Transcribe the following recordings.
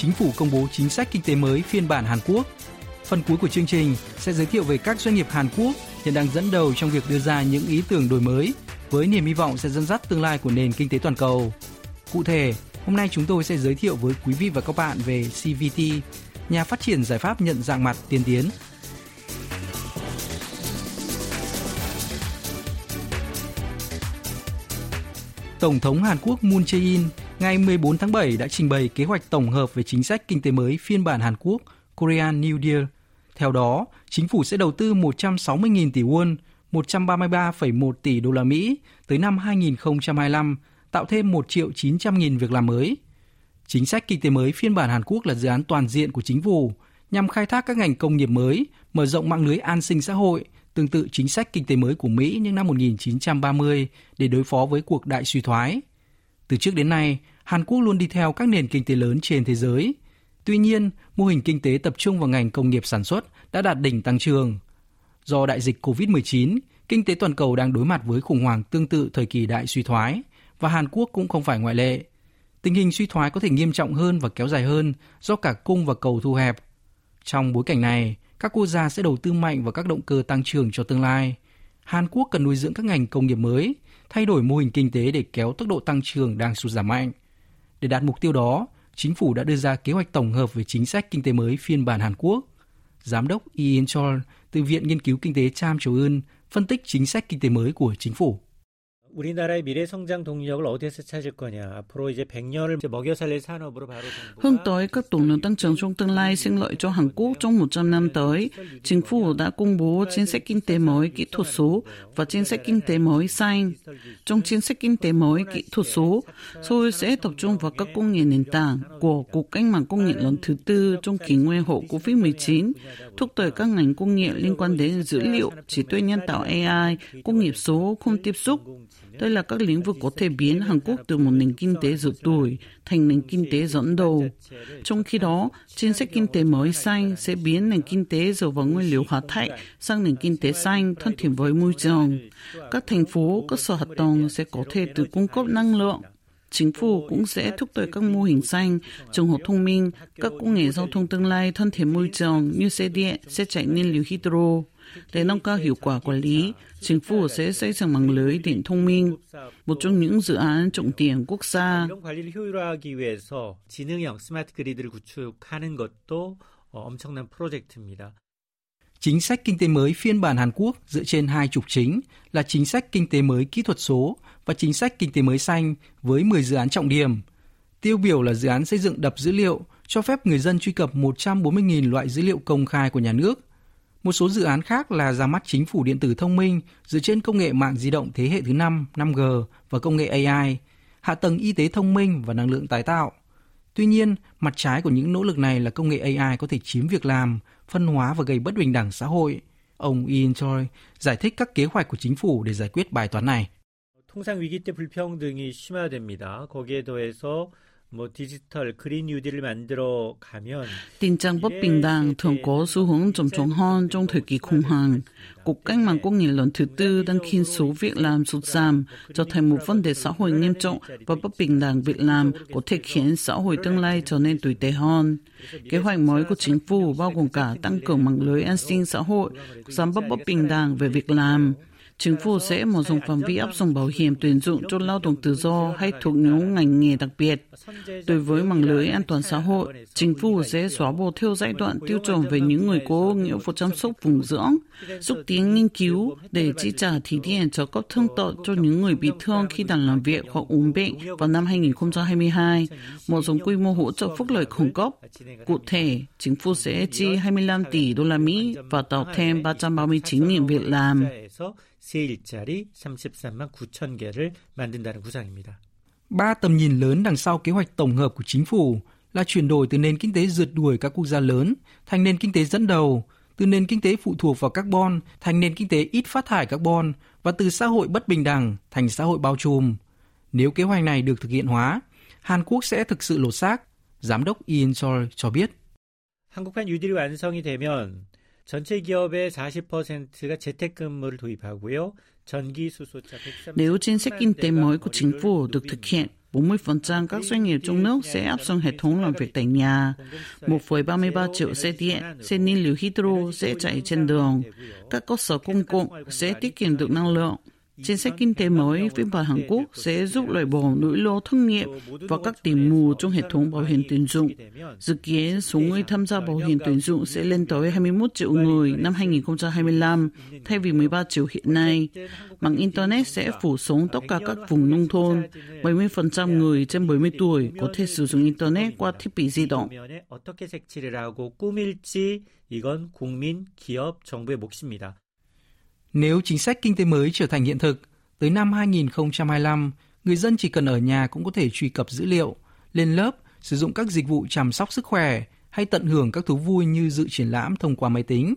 Chính phủ công bố chính sách kinh tế mới phiên bản Hàn Quốc. Phần cuối của chương trình sẽ giới thiệu về các doanh nghiệp Hàn Quốc hiện đang dẫn đầu trong việc đưa ra những ý tưởng đổi mới với niềm hy vọng sẽ dẫn dắt tương lai của nền kinh tế toàn cầu. Cụ thể, hôm nay chúng tôi sẽ giới thiệu với quý vị và các bạn về CVT, nhà phát triển giải pháp nhận dạng mặt tiên tiến Tổng thống Hàn Quốc Moon Jae-in ngày 14 tháng 7 đã trình bày kế hoạch tổng hợp về chính sách kinh tế mới phiên bản Hàn Quốc Korean New Deal. Theo đó, chính phủ sẽ đầu tư 160.000 tỷ won, 133,1 tỷ đô la Mỹ tới năm 2025, tạo thêm 1 triệu 900 nghìn việc làm mới. Chính sách kinh tế mới phiên bản Hàn Quốc là dự án toàn diện của chính phủ nhằm khai thác các ngành công nghiệp mới, mở rộng mạng lưới an sinh xã hội, tương tự chính sách kinh tế mới của Mỹ những năm 1930 để đối phó với cuộc đại suy thoái. Từ trước đến nay, Hàn Quốc luôn đi theo các nền kinh tế lớn trên thế giới. Tuy nhiên, mô hình kinh tế tập trung vào ngành công nghiệp sản xuất đã đạt đỉnh tăng trưởng. Do đại dịch COVID-19, kinh tế toàn cầu đang đối mặt với khủng hoảng tương tự thời kỳ đại suy thoái và Hàn Quốc cũng không phải ngoại lệ. Tình hình suy thoái có thể nghiêm trọng hơn và kéo dài hơn do cả cung và cầu thu hẹp. Trong bối cảnh này, các quốc gia sẽ đầu tư mạnh vào các động cơ tăng trưởng cho tương lai. Hàn Quốc cần nuôi dưỡng các ngành công nghiệp mới, thay đổi mô hình kinh tế để kéo tốc độ tăng trưởng đang sụt giảm mạnh. Để đạt mục tiêu đó, chính phủ đã đưa ra kế hoạch tổng hợp về chính sách kinh tế mới phiên bản Hàn Quốc. Giám đốc Ian Chol từ Viện Nghiên cứu Kinh tế Cham Châu Ưn phân tích chính sách kinh tế mới của chính phủ. Hướng tới các động lực tăng trưởng trong tương lai sinh lợi cho Hàn Quốc trong 100 năm tới, chính phủ đã công bố chính sách kinh tế mới kỹ thuật số và chính sách kinh tế mới xanh. Trong chính sách kinh tế mới kỹ thuật số, Seoul sẽ tập trung vào các công nghệ nền tảng của cuộc cách mạng công nghệ lần thứ tư trong kỷ nguyên hậu COVID-19, thúc đẩy các ngành công nghệ liên quan đến dữ liệu, trí tuệ nhân tạo AI, công nghiệp số không tiếp xúc, đây là các lĩnh vực có thể biến Hàn Quốc từ một nền kinh tế rượt đuổi thành nền kinh tế dẫn đầu. Trong khi đó, chính sách kinh tế mới xanh sẽ biến nền kinh tế dựa vào nguyên liệu hóa thạch sang nền kinh tế xanh thân thiện với môi trường. Các thành phố, cơ sở hạ tầng sẽ có thể tự cung cấp năng lượng. Chính phủ cũng sẽ thúc đẩy các mô hình xanh, trường học thông minh, các công nghệ giao thông tương lai thân thiện môi trường như xe điện, xe chạy nhiên liệu hydro. Để nâng cao hiệu quả quản lý, chính phủ sẽ xây dựng mạng lưới điện thông minh, một trong những dự án trọng điểm quốc gia. Chính sách kinh tế mới phiên bản Hàn Quốc dựa trên hai trục chính là chính sách kinh tế mới kỹ thuật số và chính sách kinh tế mới xanh với 10 dự án trọng điểm. Tiêu biểu là dự án xây dựng đập dữ liệu cho phép người dân truy cập 140.000 loại dữ liệu công khai của nhà nước một số dự án khác là ra mắt chính phủ điện tử thông minh dựa trên công nghệ mạng di động thế hệ thứ 5, 5G và công nghệ AI, hạ tầng y tế thông minh và năng lượng tái tạo. Tuy nhiên, mặt trái của những nỗ lực này là công nghệ AI có thể chiếm việc làm, phân hóa và gây bất bình đẳng xã hội. Ông Ian Choi giải thích các kế hoạch của chính phủ để giải quyết bài toán này. 통상 위기 때 불평등이 심화됩니다. 거기에 더해서 뭐 디지털 그린 뉴딜을 만들어 가면 Tình trạng bất bình đẳng thường có xu hướng trầm trọng hơn trong thời kỳ khủng hoảng. Cuộc cách mạng công nghiệp lần thứ tư đang khiến số việc làm sụt giảm, trở thành một vấn đề xã hội nghiêm trọng và bất bình đẳng việc làm có thể khiến xã hội tương lai trở nên tồi tệ hơn. Kế hoạch mới của chính phủ bao gồm cả tăng cường mạng lưới an sinh xã hội, giảm bớt bất bình đẳng về việc làm, Chính phủ sẽ mở rộng phạm vi áp dụng bảo hiểm tuyển dụng cho lao động tự do hay thuộc nhóm ngành nghề đặc biệt. Đối với mạng lưới an toàn xã hội, chính phủ sẽ xóa bỏ theo giai đoạn tiêu chuẩn về những người có nghĩa vụ chăm sóc vùng dưỡng, xúc tiến nghiên cứu để chi trả thí điểm trợ cấp thương tật cho những người bị thương khi đang làm việc hoặc ốm bệnh vào năm 2022, mở rộng quy mô hỗ trợ phúc lợi khẩn cấp. Cụ thể, chính phủ sẽ chi 25 tỷ đô la Mỹ và tạo thêm 339.000 việc làm. 세 일자리 33만 9천 개를 만든다는 구상입니다. Ba tầm nhìn lớn đằng sau kế hoạch tổng hợp của chính phủ là chuyển đổi từ nền kinh tế rượt đuổi các quốc gia lớn thành nền kinh tế dẫn đầu, từ nền kinh tế phụ thuộc vào carbon thành nền kinh tế ít phát thải carbon và từ xã hội bất bình đẳng thành xã hội bao trùm. Nếu kế hoạch này được thực hiện hóa, Hàn Quốc sẽ thực sự lột xác, Giám đốc Ian Chol cho biết. 한국판 뉴딜이 완성이 되면 nếu chính sách kinh tế mới của chính phủ được thực hiện, 40% các doanh nghiệp trong nước sẽ áp dụng hệ thống làm việc tại nhà. 1,33 triệu xe điện, xe nhiên liệu hydro sẽ chạy trên đường. Các cơ sở công cộng sẽ tiết kiệm được năng lượng. Chính sách kinh tế mới phiên bản Hàn Quốc sẽ giúp loại bỏ nỗi lo thất nghiệp và các điểm mù trong hệ thống bảo hiểm tuyển dụng. Dự kiến số người tham gia bảo hiểm tuyển dụng sẽ lên tới 21 triệu người năm 2025 thay vì 13 triệu hiện nay. Mạng Internet sẽ phủ xuống tất cả các vùng nông thôn. 70% người trên 70 tuổi có thể sử dụng Internet qua thiết bị di động. 이건 국민, 기업, 정부의 몫입니다. Nếu chính sách kinh tế mới trở thành hiện thực, tới năm 2025, người dân chỉ cần ở nhà cũng có thể truy cập dữ liệu, lên lớp, sử dụng các dịch vụ chăm sóc sức khỏe hay tận hưởng các thú vui như dự triển lãm thông qua máy tính.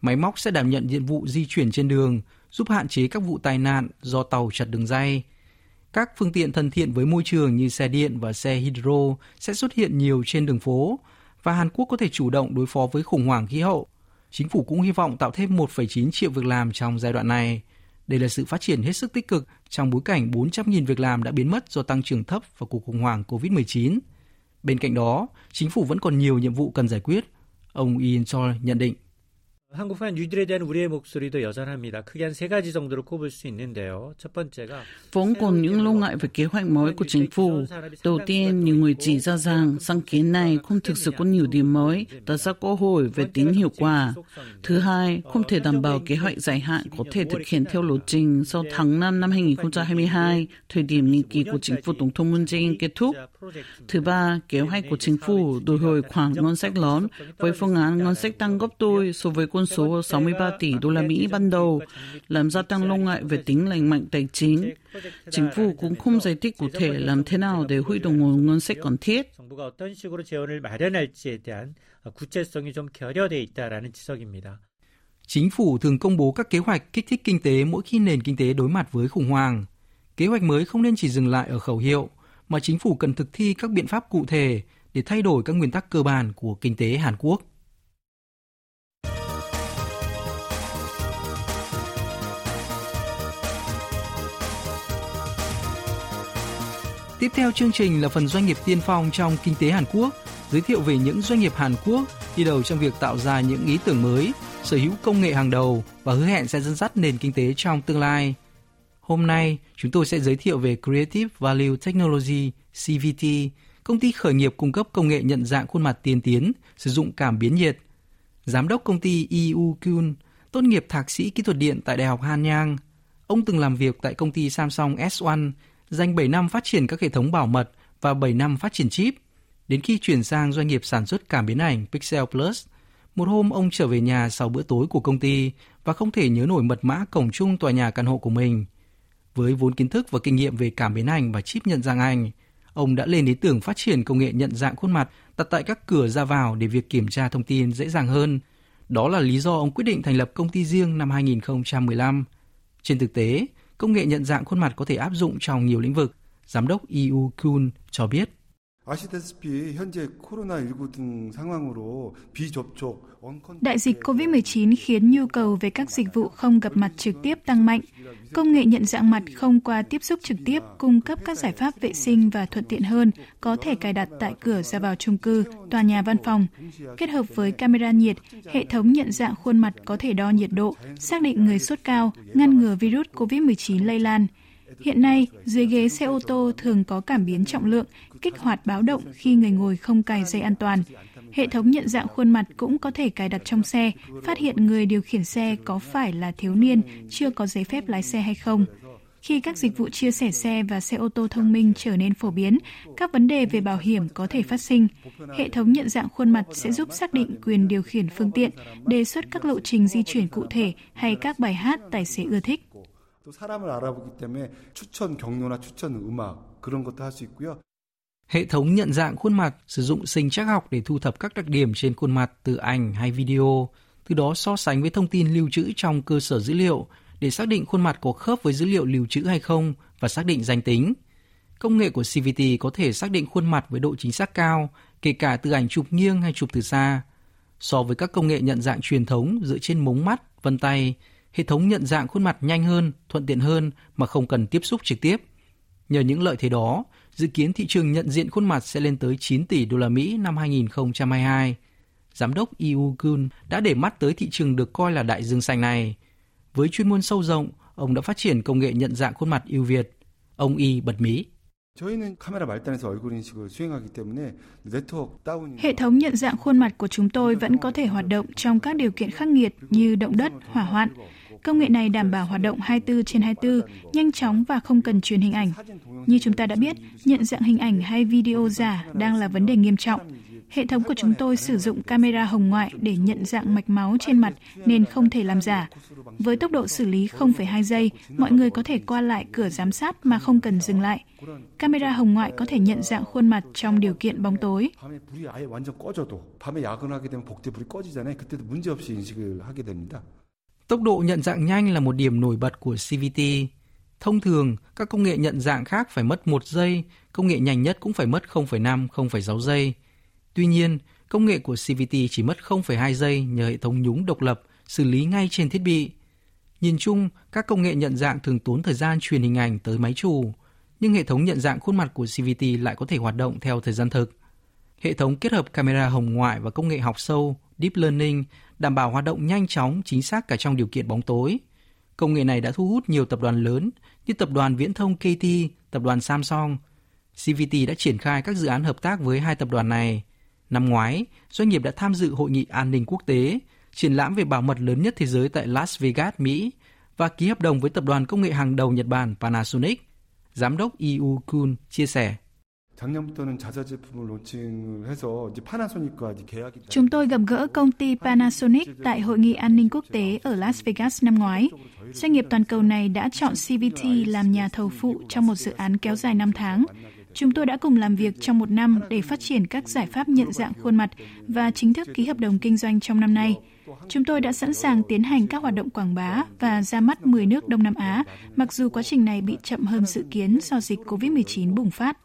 Máy móc sẽ đảm nhận nhiệm vụ di chuyển trên đường, giúp hạn chế các vụ tai nạn do tàu chặt đường dây. Các phương tiện thân thiện với môi trường như xe điện và xe hydro sẽ xuất hiện nhiều trên đường phố và Hàn Quốc có thể chủ động đối phó với khủng hoảng khí hậu Chính phủ cũng hy vọng tạo thêm 1,9 triệu việc làm trong giai đoạn này. Đây là sự phát triển hết sức tích cực trong bối cảnh 400.000 việc làm đã biến mất do tăng trưởng thấp và cuộc khủng hoảng COVID-19. Bên cạnh đó, chính phủ vẫn còn nhiều nhiệm vụ cần giải quyết. Ông Ian Choi nhận định. 한국판 뉴딜에 대한 우리의 목소리도 여전합니다. 크게 한 세 가지 정도로 꼽을 수 있는데요. 첫 번째가 vốn còn những lo ngại về kế hoạch mới của chính phủ. Đầu tiên, nhiều người chỉ ra rằng sáng kiến này không thực sự có nhiều điểm mới, tạo ra cơ hội về tính hiệu quả. Thứ hai, không thể đảm bảo kế hoạch dài hạn có thể thực hiện theo lộ trình sau tháng 5 năm 2022, thời điểm nhiệm kỳ của chính phủ Tổng thống Moon Jae-in kết thúc. Thứ ba, kế hoạch của chính phủ đổi hồi khoản ngân sách lớn với phương án ngân sách tăng gấp đôi so với con số 63 tỷ đô la Mỹ ban đầu, làm gia tăng lo ngại về tính lành mạnh tài chính. Chính phủ cũng không giải thích cụ thể làm thế nào để huy động nguồn ngân sách cần thiết. Chính phủ thường công bố các kế hoạch kích thích kinh tế mỗi khi nền kinh tế đối mặt với khủng hoảng. Kế hoạch mới không nên chỉ dừng lại ở khẩu hiệu, mà chính phủ cần thực thi các biện pháp cụ thể để thay đổi các nguyên tắc cơ bản của kinh tế Hàn Quốc. Tiếp theo chương trình là phần doanh nghiệp tiên phong trong kinh tế Hàn Quốc, giới thiệu về những doanh nghiệp Hàn Quốc đi đầu trong việc tạo ra những ý tưởng mới, sở hữu công nghệ hàng đầu và hứa hẹn sẽ dẫn dắt nền kinh tế trong tương lai. Hôm nay, chúng tôi sẽ giới thiệu về Creative Value Technology, CVT, công ty khởi nghiệp cung cấp công nghệ nhận dạng khuôn mặt tiên tiến, sử dụng cảm biến nhiệt. Giám đốc công ty EU Kyun, tốt nghiệp thạc sĩ kỹ thuật điện tại Đại học Hanyang. Ông từng làm việc tại công ty Samsung S1, dành 7 năm phát triển các hệ thống bảo mật và 7 năm phát triển chip. Đến khi chuyển sang doanh nghiệp sản xuất cảm biến ảnh Pixel Plus, một hôm ông trở về nhà sau bữa tối của công ty và không thể nhớ nổi mật mã cổng chung tòa nhà căn hộ của mình. Với vốn kiến thức và kinh nghiệm về cảm biến ảnh và chip nhận dạng ảnh, ông đã lên ý tưởng phát triển công nghệ nhận dạng khuôn mặt đặt tại các cửa ra vào để việc kiểm tra thông tin dễ dàng hơn. Đó là lý do ông quyết định thành lập công ty riêng năm 2015. Trên thực tế, công nghệ nhận dạng khuôn mặt có thể áp dụng trong nhiều lĩnh vực. Giám đốc EU Kuhn cho biết. Đại dịch COVID-19 khiến nhu cầu về các dịch vụ không gặp mặt trực tiếp tăng mạnh. Công nghệ nhận dạng mặt không qua tiếp xúc trực tiếp cung cấp các giải pháp vệ sinh và thuận tiện hơn, có thể cài đặt tại cửa ra vào chung cư, tòa nhà văn phòng. Kết hợp với camera nhiệt, hệ thống nhận dạng khuôn mặt có thể đo nhiệt độ, xác định người sốt cao, ngăn ngừa virus COVID-19 lây lan. Hiện nay, dưới ghế xe ô tô thường có cảm biến trọng lượng kích hoạt báo động khi người ngồi không cài dây an toàn. Hệ thống nhận dạng khuôn mặt cũng có thể cài đặt trong xe, phát hiện người điều khiển xe có phải là thiếu niên, chưa có giấy phép lái xe hay không. Khi các dịch vụ chia sẻ xe và xe ô tô thông minh trở nên phổ biến, các vấn đề về bảo hiểm có thể phát sinh. Hệ thống nhận dạng khuôn mặt sẽ giúp xác định quyền điều khiển phương tiện, đề xuất các lộ trình di chuyển cụ thể hay các bài hát tài xế ưa thích. 또 사람을 알아보기 때문에 추천 경로나 추천 음악 그런 것도 할 수 있고요. Hệ thống nhận dạng khuôn mặt sử dụng sinh trắc học để thu thập các đặc điểm trên khuôn mặt từ ảnh hay video, từ đó so sánh với thông tin lưu trữ trong cơ sở dữ liệu để xác định khuôn mặt có khớp với dữ liệu lưu trữ hay không và xác định danh tính. Công nghệ của CVT có thể xác định khuôn mặt với độ chính xác cao, kể cả từ ảnh chụp nghiêng hay chụp từ xa. So với các công nghệ nhận dạng truyền thống dựa trên mống mắt, vân tay, hệ thống nhận dạng khuôn mặt nhanh hơn, thuận tiện hơn mà không cần tiếp xúc trực tiếp. Nhờ những lợi thế đó, dự kiến thị trường nhận diện khuôn mặt sẽ lên tới 9 tỷ đô la Mỹ năm 2022. Giám đốc EU Kuhn đã để mắt tới thị trường được coi là đại dương xanh này. Với chuyên môn sâu rộng, ông đã phát triển công nghệ nhận dạng khuôn mặt ưu việt. Ông Y bật mí. Hệ thống nhận dạng khuôn mặt của chúng tôi vẫn có thể hoạt động trong các điều kiện khắc nghiệt như động đất, hỏa hoạn. Công nghệ này đảm bảo hoạt động 24 trên 24, nhanh chóng và không cần truyền hình ảnh. Như chúng ta đã biết, nhận dạng hình ảnh hay video giả đang là vấn đề nghiêm trọng. Hệ thống của chúng tôi sử dụng camera hồng ngoại để nhận dạng mạch máu trên mặt nên không thể làm giả. Với tốc độ xử lý 0,2 giây, mọi người có thể qua lại cửa giám sát mà không cần dừng lại. Camera hồng ngoại có thể nhận dạng khuôn mặt trong điều kiện bóng tối. Tốc độ nhận dạng nhanh là một điểm nổi bật của CVT. Thông thường, các công nghệ nhận dạng khác phải mất 1 giây, công nghệ nhanh nhất cũng phải mất 0,5, 0,6 giây. Tuy nhiên, công nghệ của CVT chỉ mất 0,2 giây nhờ hệ thống nhúng độc lập xử lý ngay trên thiết bị. Nhìn chung, các công nghệ nhận dạng thường tốn thời gian truyền hình ảnh tới máy chủ, nhưng hệ thống nhận dạng khuôn mặt của CVT lại có thể hoạt động theo thời gian thực. Hệ thống kết hợp camera hồng ngoại và công nghệ học sâu Deep Learning đảm bảo hoạt động nhanh chóng, chính xác cả trong điều kiện bóng tối. Công nghệ này đã thu hút nhiều tập đoàn lớn như tập đoàn viễn thông KT, tập đoàn Samsung. CVT đã triển khai các dự án hợp tác với hai tập đoàn này. Năm ngoái, doanh nghiệp đã tham dự hội nghị an ninh quốc tế, triển lãm về bảo mật lớn nhất thế giới tại Las Vegas, Mỹ và ký hợp đồng với tập đoàn công nghệ hàng đầu Nhật Bản Panasonic. Giám đốc EU Kun chia sẻ. Chúng tôi gặp gỡ công ty Panasonic tại Hội nghị an ninh quốc tế ở Las Vegas năm ngoái. Doanh nghiệp toàn cầu này đã chọn CVT làm nhà thầu phụ trong một dự án kéo dài 5 tháng. Chúng tôi đã cùng làm việc trong một năm để phát triển các giải pháp nhận dạng khuôn mặt và chính thức ký hợp đồng kinh doanh trong năm nay. Chúng tôi đã sẵn sàng tiến hành các hoạt động quảng bá và ra mắt 10 nước Đông Nam Á, mặc dù quá trình này bị chậm hơn dự kiến do dịch COVID-19 bùng phát.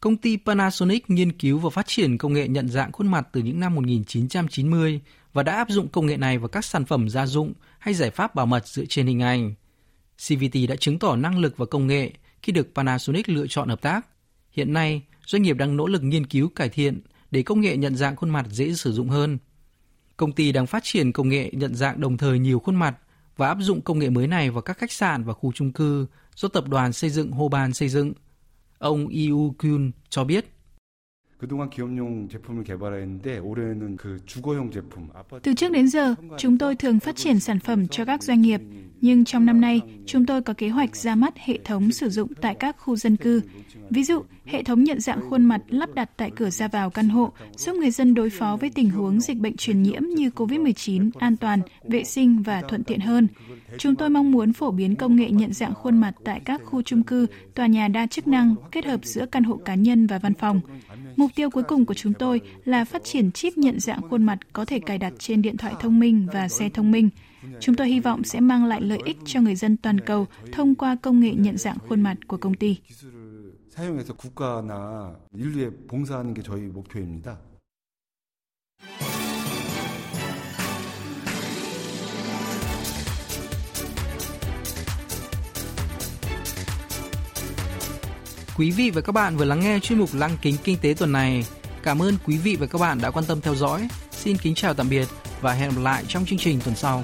Công ty Panasonic nghiên cứu và phát triển công nghệ nhận dạng khuôn mặt từ những năm 1990 và đã áp dụng công nghệ này vào các sản phẩm gia dụng hay giải pháp bảo mật dựa trên hình ảnh. CVT đã chứng tỏ năng lực và công nghệ khi được Panasonic lựa chọn hợp tác. Hiện nay, doanh nghiệp đang nỗ lực nghiên cứu cải thiện để công nghệ nhận dạng khuôn mặt dễ sử dụng hơn. Công ty đang phát triển công nghệ nhận dạng đồng thời nhiều khuôn mặt và áp dụng công nghệ mới này vào các khách sạn và khu chung cư do tập đoàn xây dựng Hoban xây dựng. Ông Yu Kyun cho biết 그동안 기업용 제품을 개발했는데 올해는 그 주거용 제품. 아파트... Từ trước đến giờ, chúng tôi thường phát triển sản phẩm cho các doanh nghiệp nhưng trong năm nay, chúng tôi có kế hoạch ra mắt hệ thống sử dụng tại các khu dân cư. Ví dụ, hệ thống nhận dạng khuôn mặt lắp đặt tại cửa ra vào căn hộ, giúp người dân đối phó với tình huống dịch bệnh truyền nhiễm như COVID-19 an toàn, vệ sinh và thuận tiện hơn. Chúng tôi mong muốn phổ biến công nghệ nhận dạng khuôn mặt tại các khu chung cư, tòa nhà đa chức năng kết hợp giữa căn hộ cá nhân và văn phòng. Mục tiêu cuối cùng của chúng tôi là phát triển chip nhận dạng khuôn mặt có thể cài đặt trên điện thoại thông minh và xe thông minh. Chúng tôi hy vọng sẽ mang lại lợi ích cho người dân toàn cầu thông qua công nghệ nhận dạng khuôn mặt của công ty. 사용해서 국가나 인류에 봉사하는 게 저희 목표입니다. Quý vị và các bạn vừa lắng nghe chuyên mục Lăng kính kinh tế tuần này. Cảm ơn quý vị và các bạn đã quan tâm theo dõi. Xin kính chào tạm biệt và hẹn gặp lại trong chương trình tuần sau.